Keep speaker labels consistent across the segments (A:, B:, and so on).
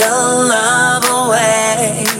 A: your love
B: away.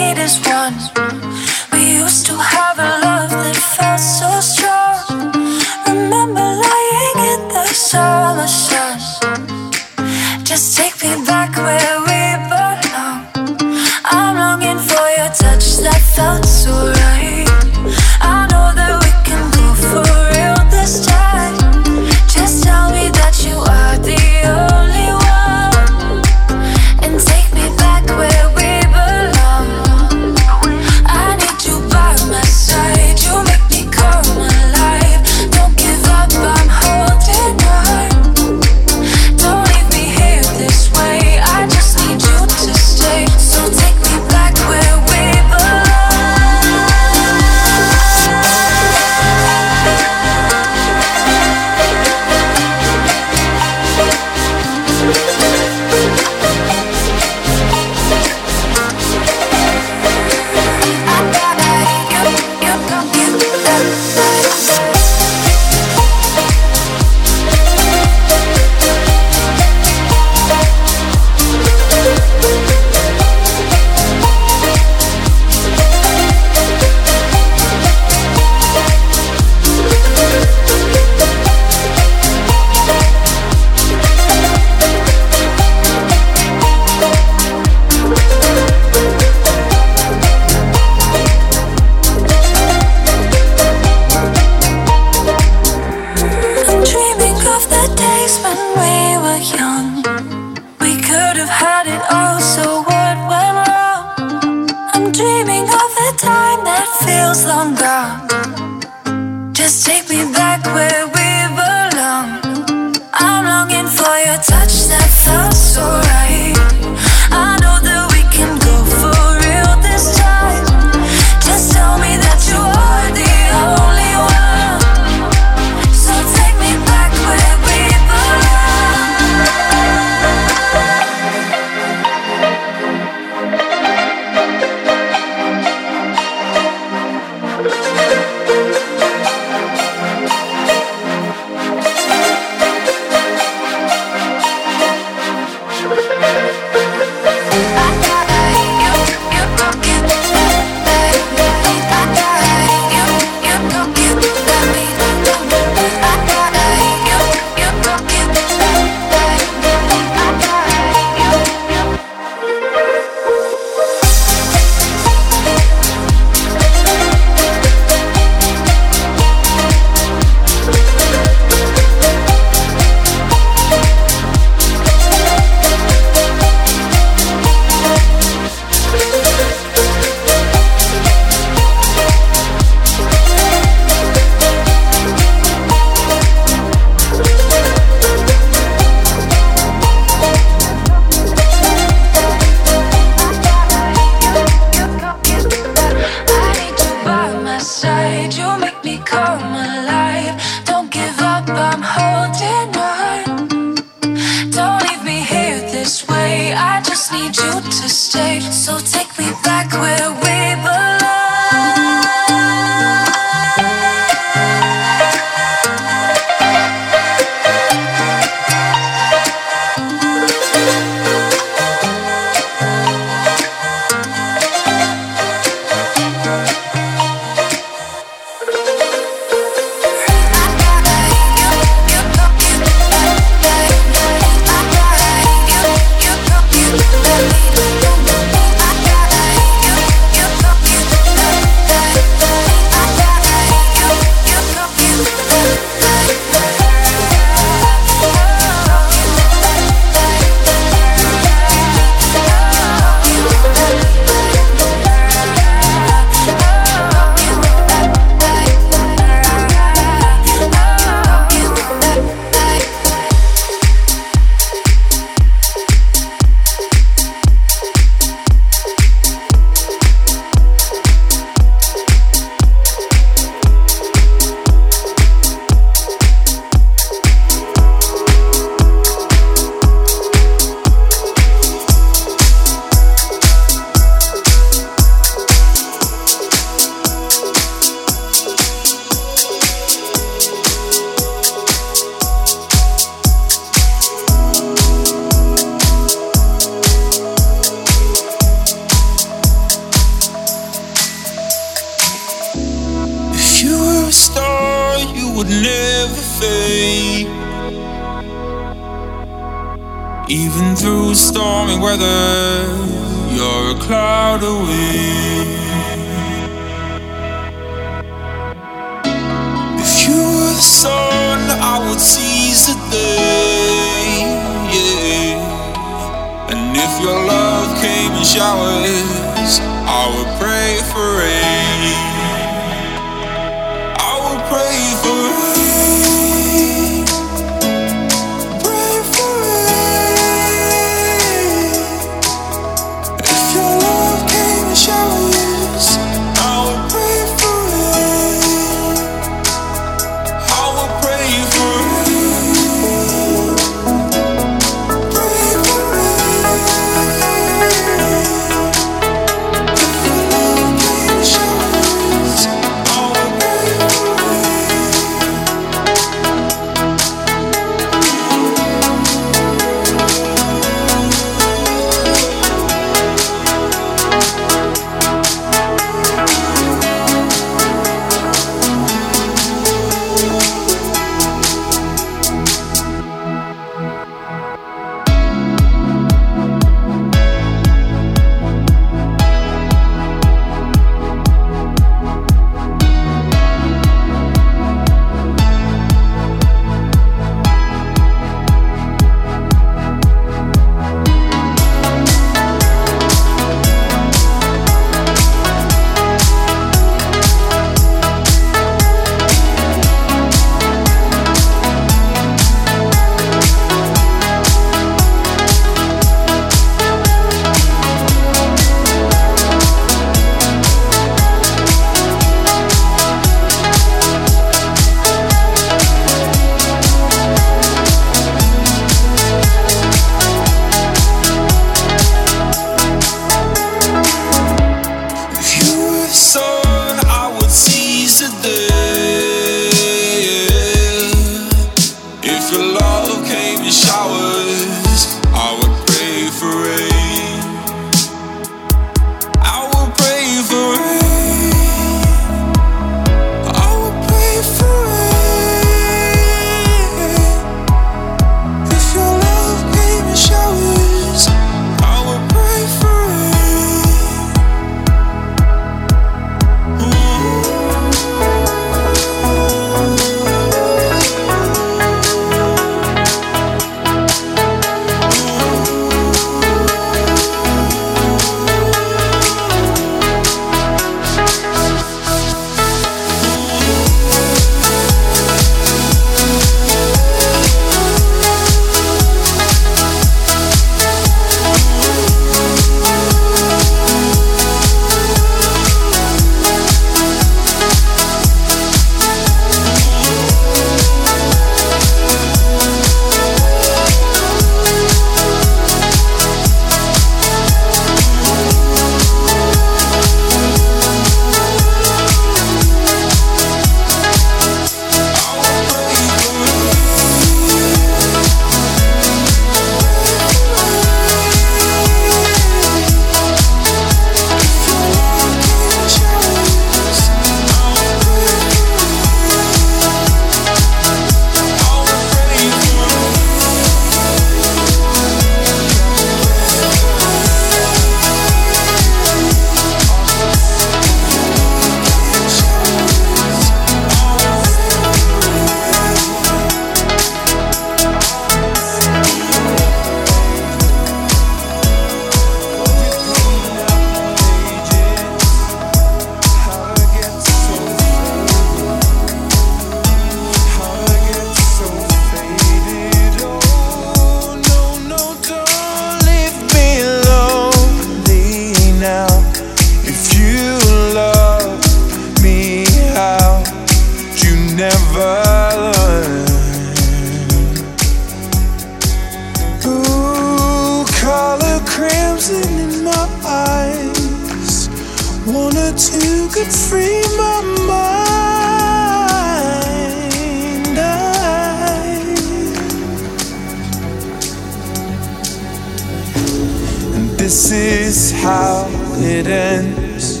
B: This is how it ends.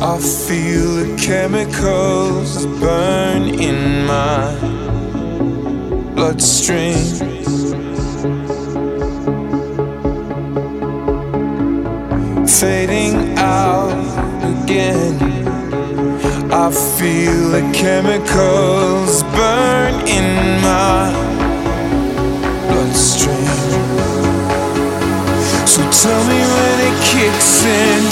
B: I feel the chemicals burn in my bloodstream. Fading out again. I feel the chemicals burn in my So tell me when it kicks in.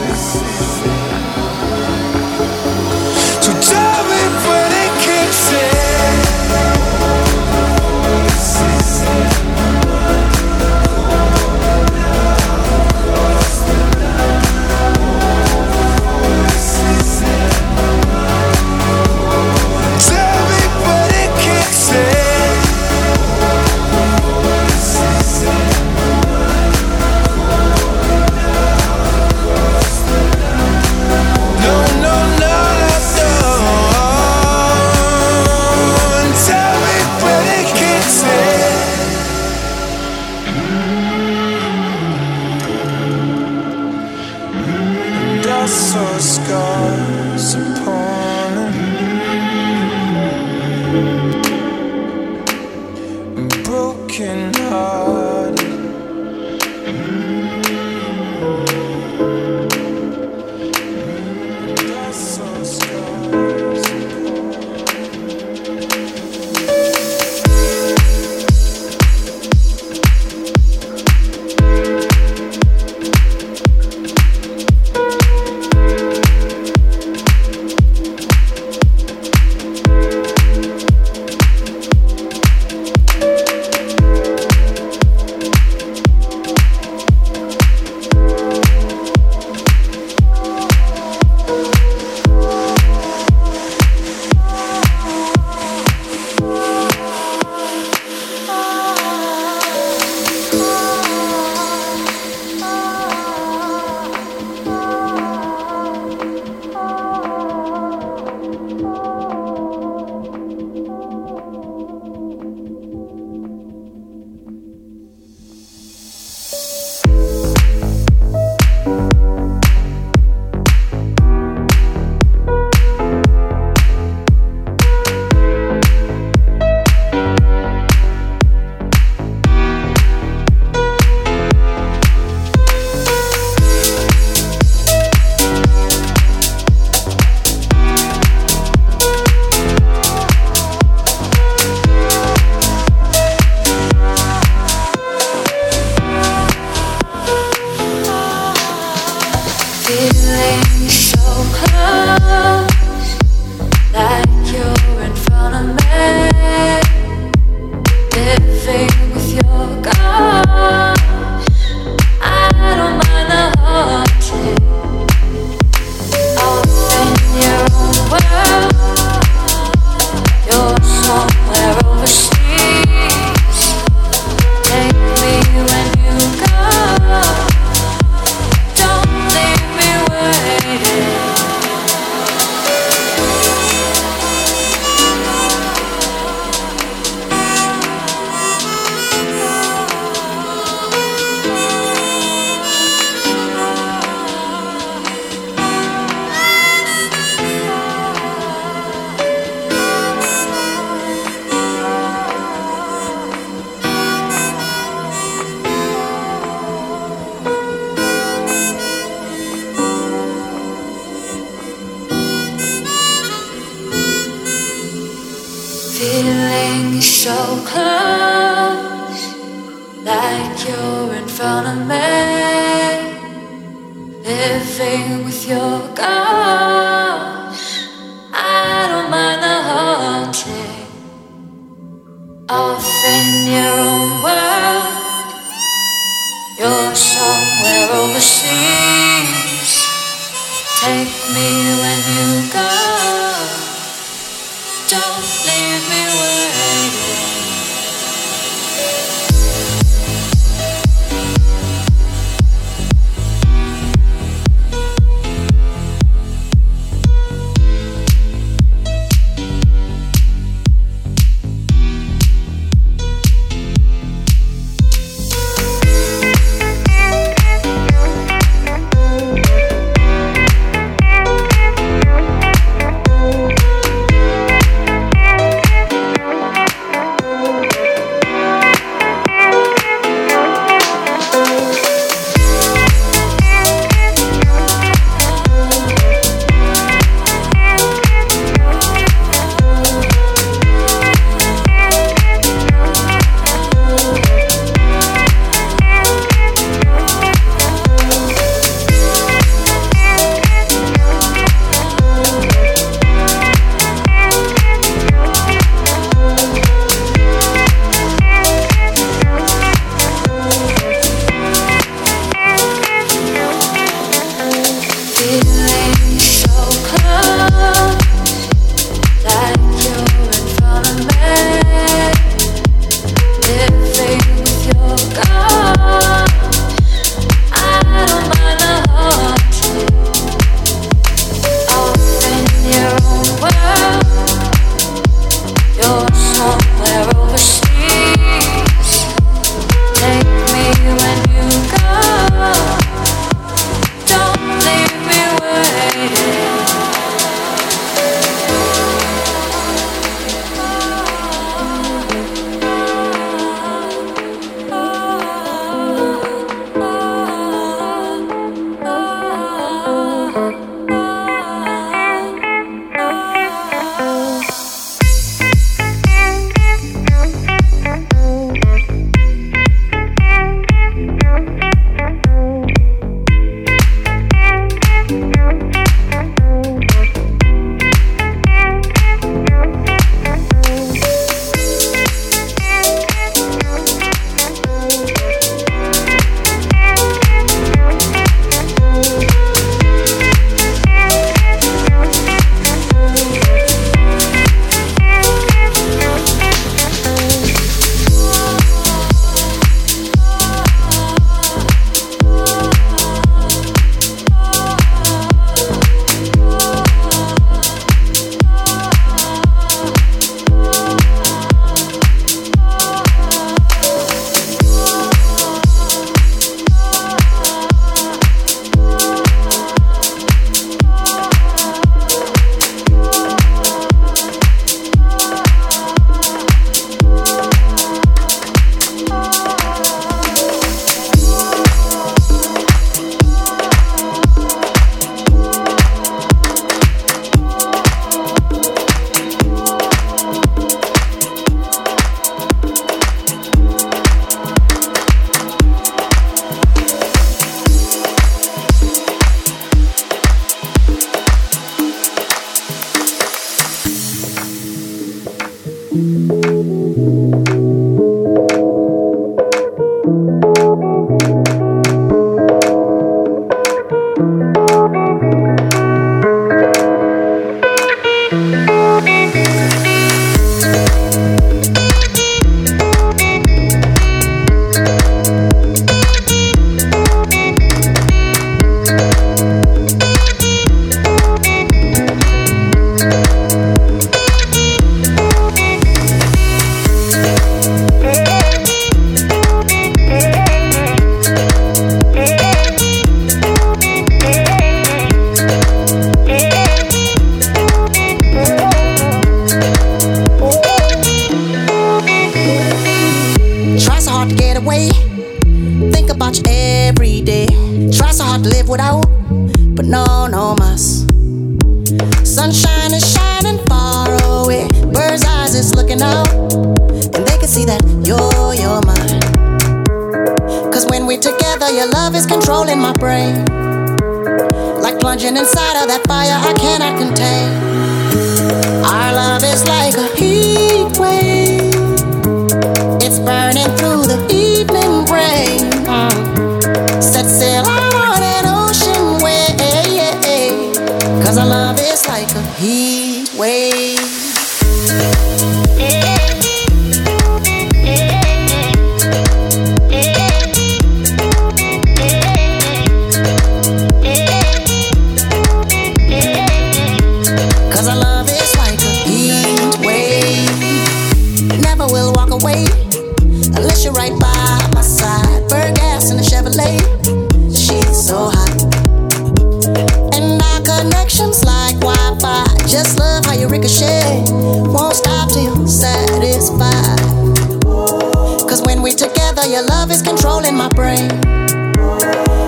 C: your love is controlling my brain.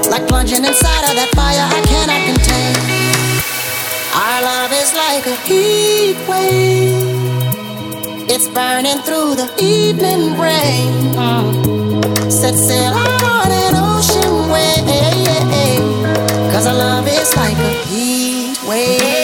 C: Like plunging inside of that fire I cannot contain. Our love is like a heat wave. It's burning through the evening rain. Uh, set sail on an ocean wave. Cause our love is like a heat wave.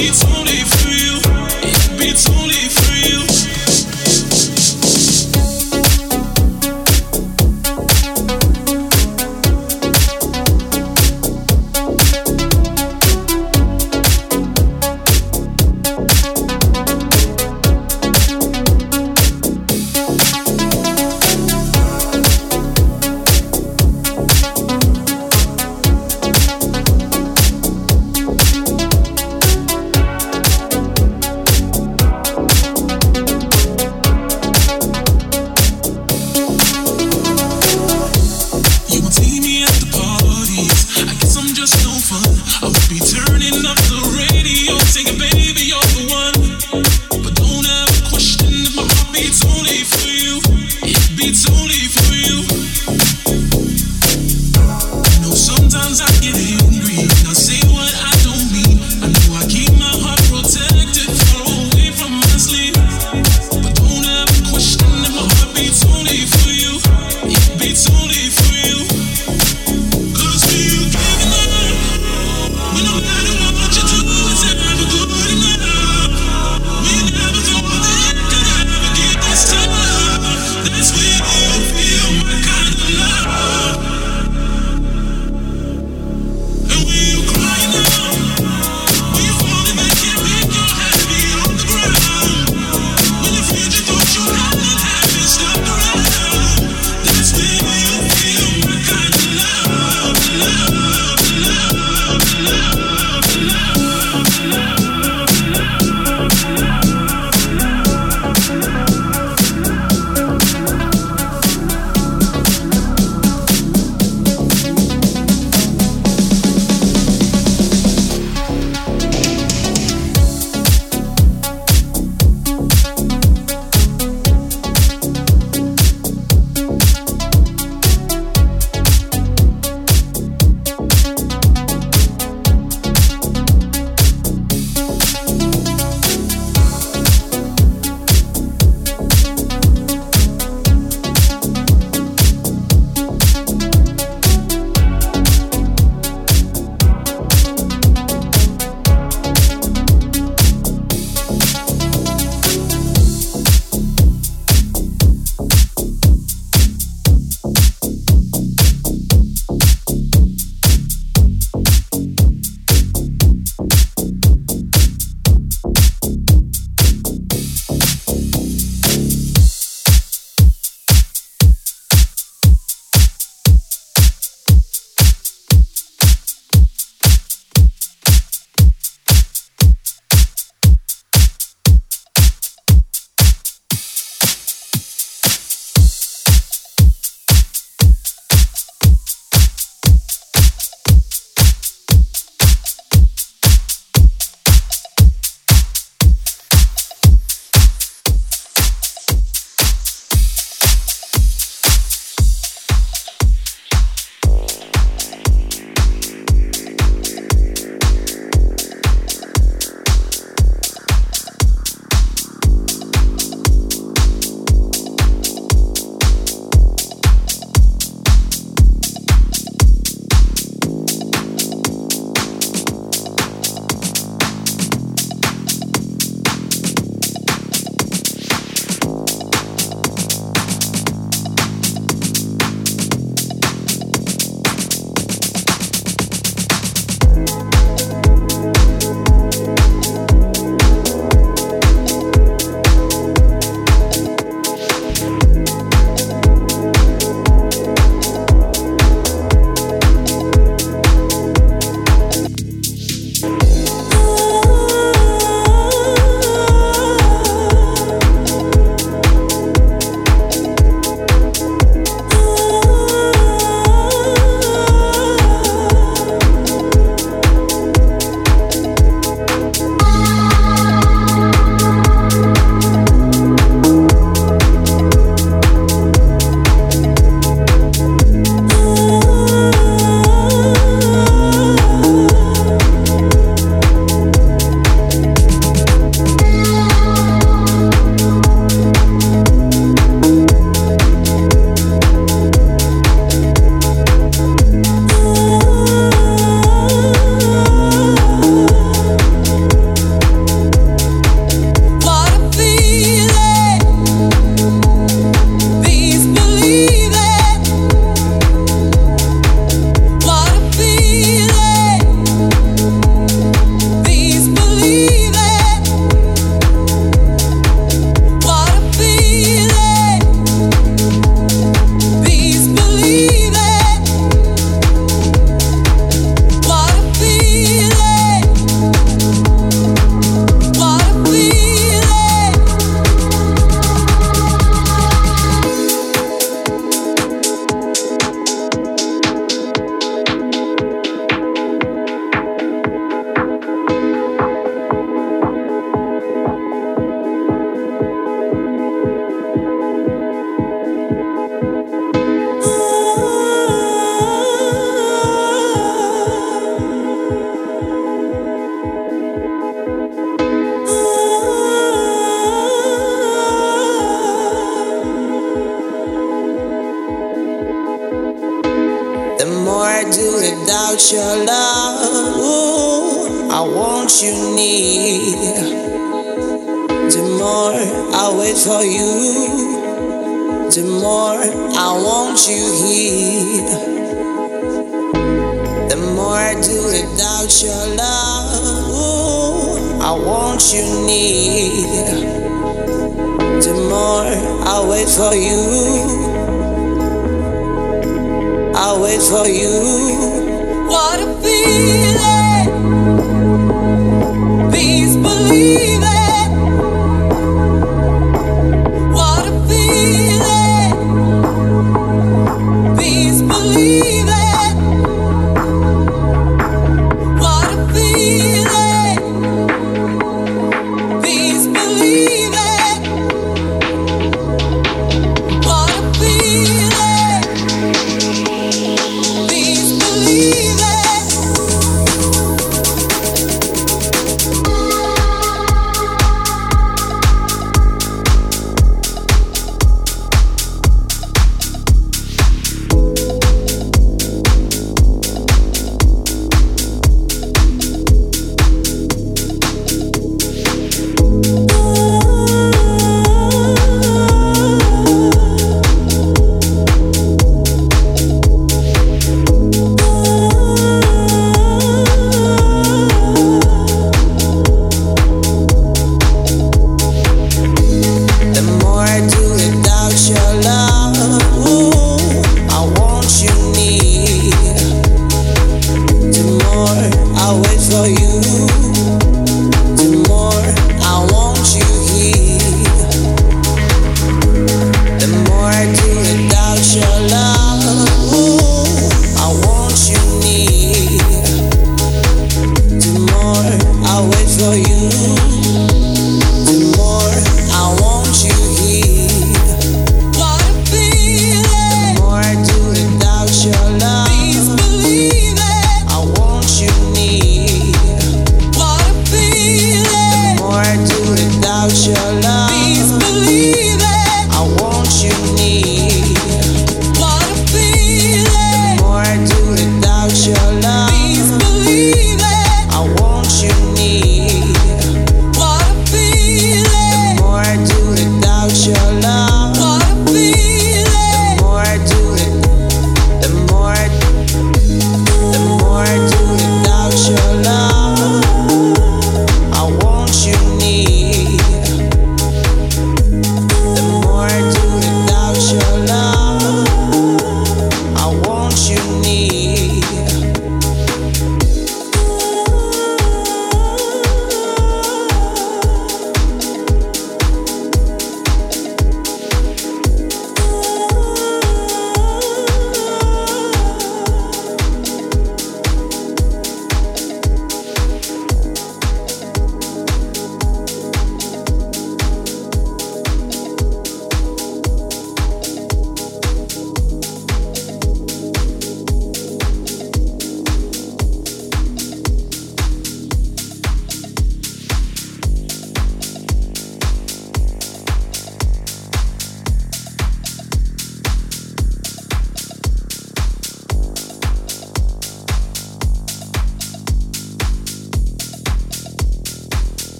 D: No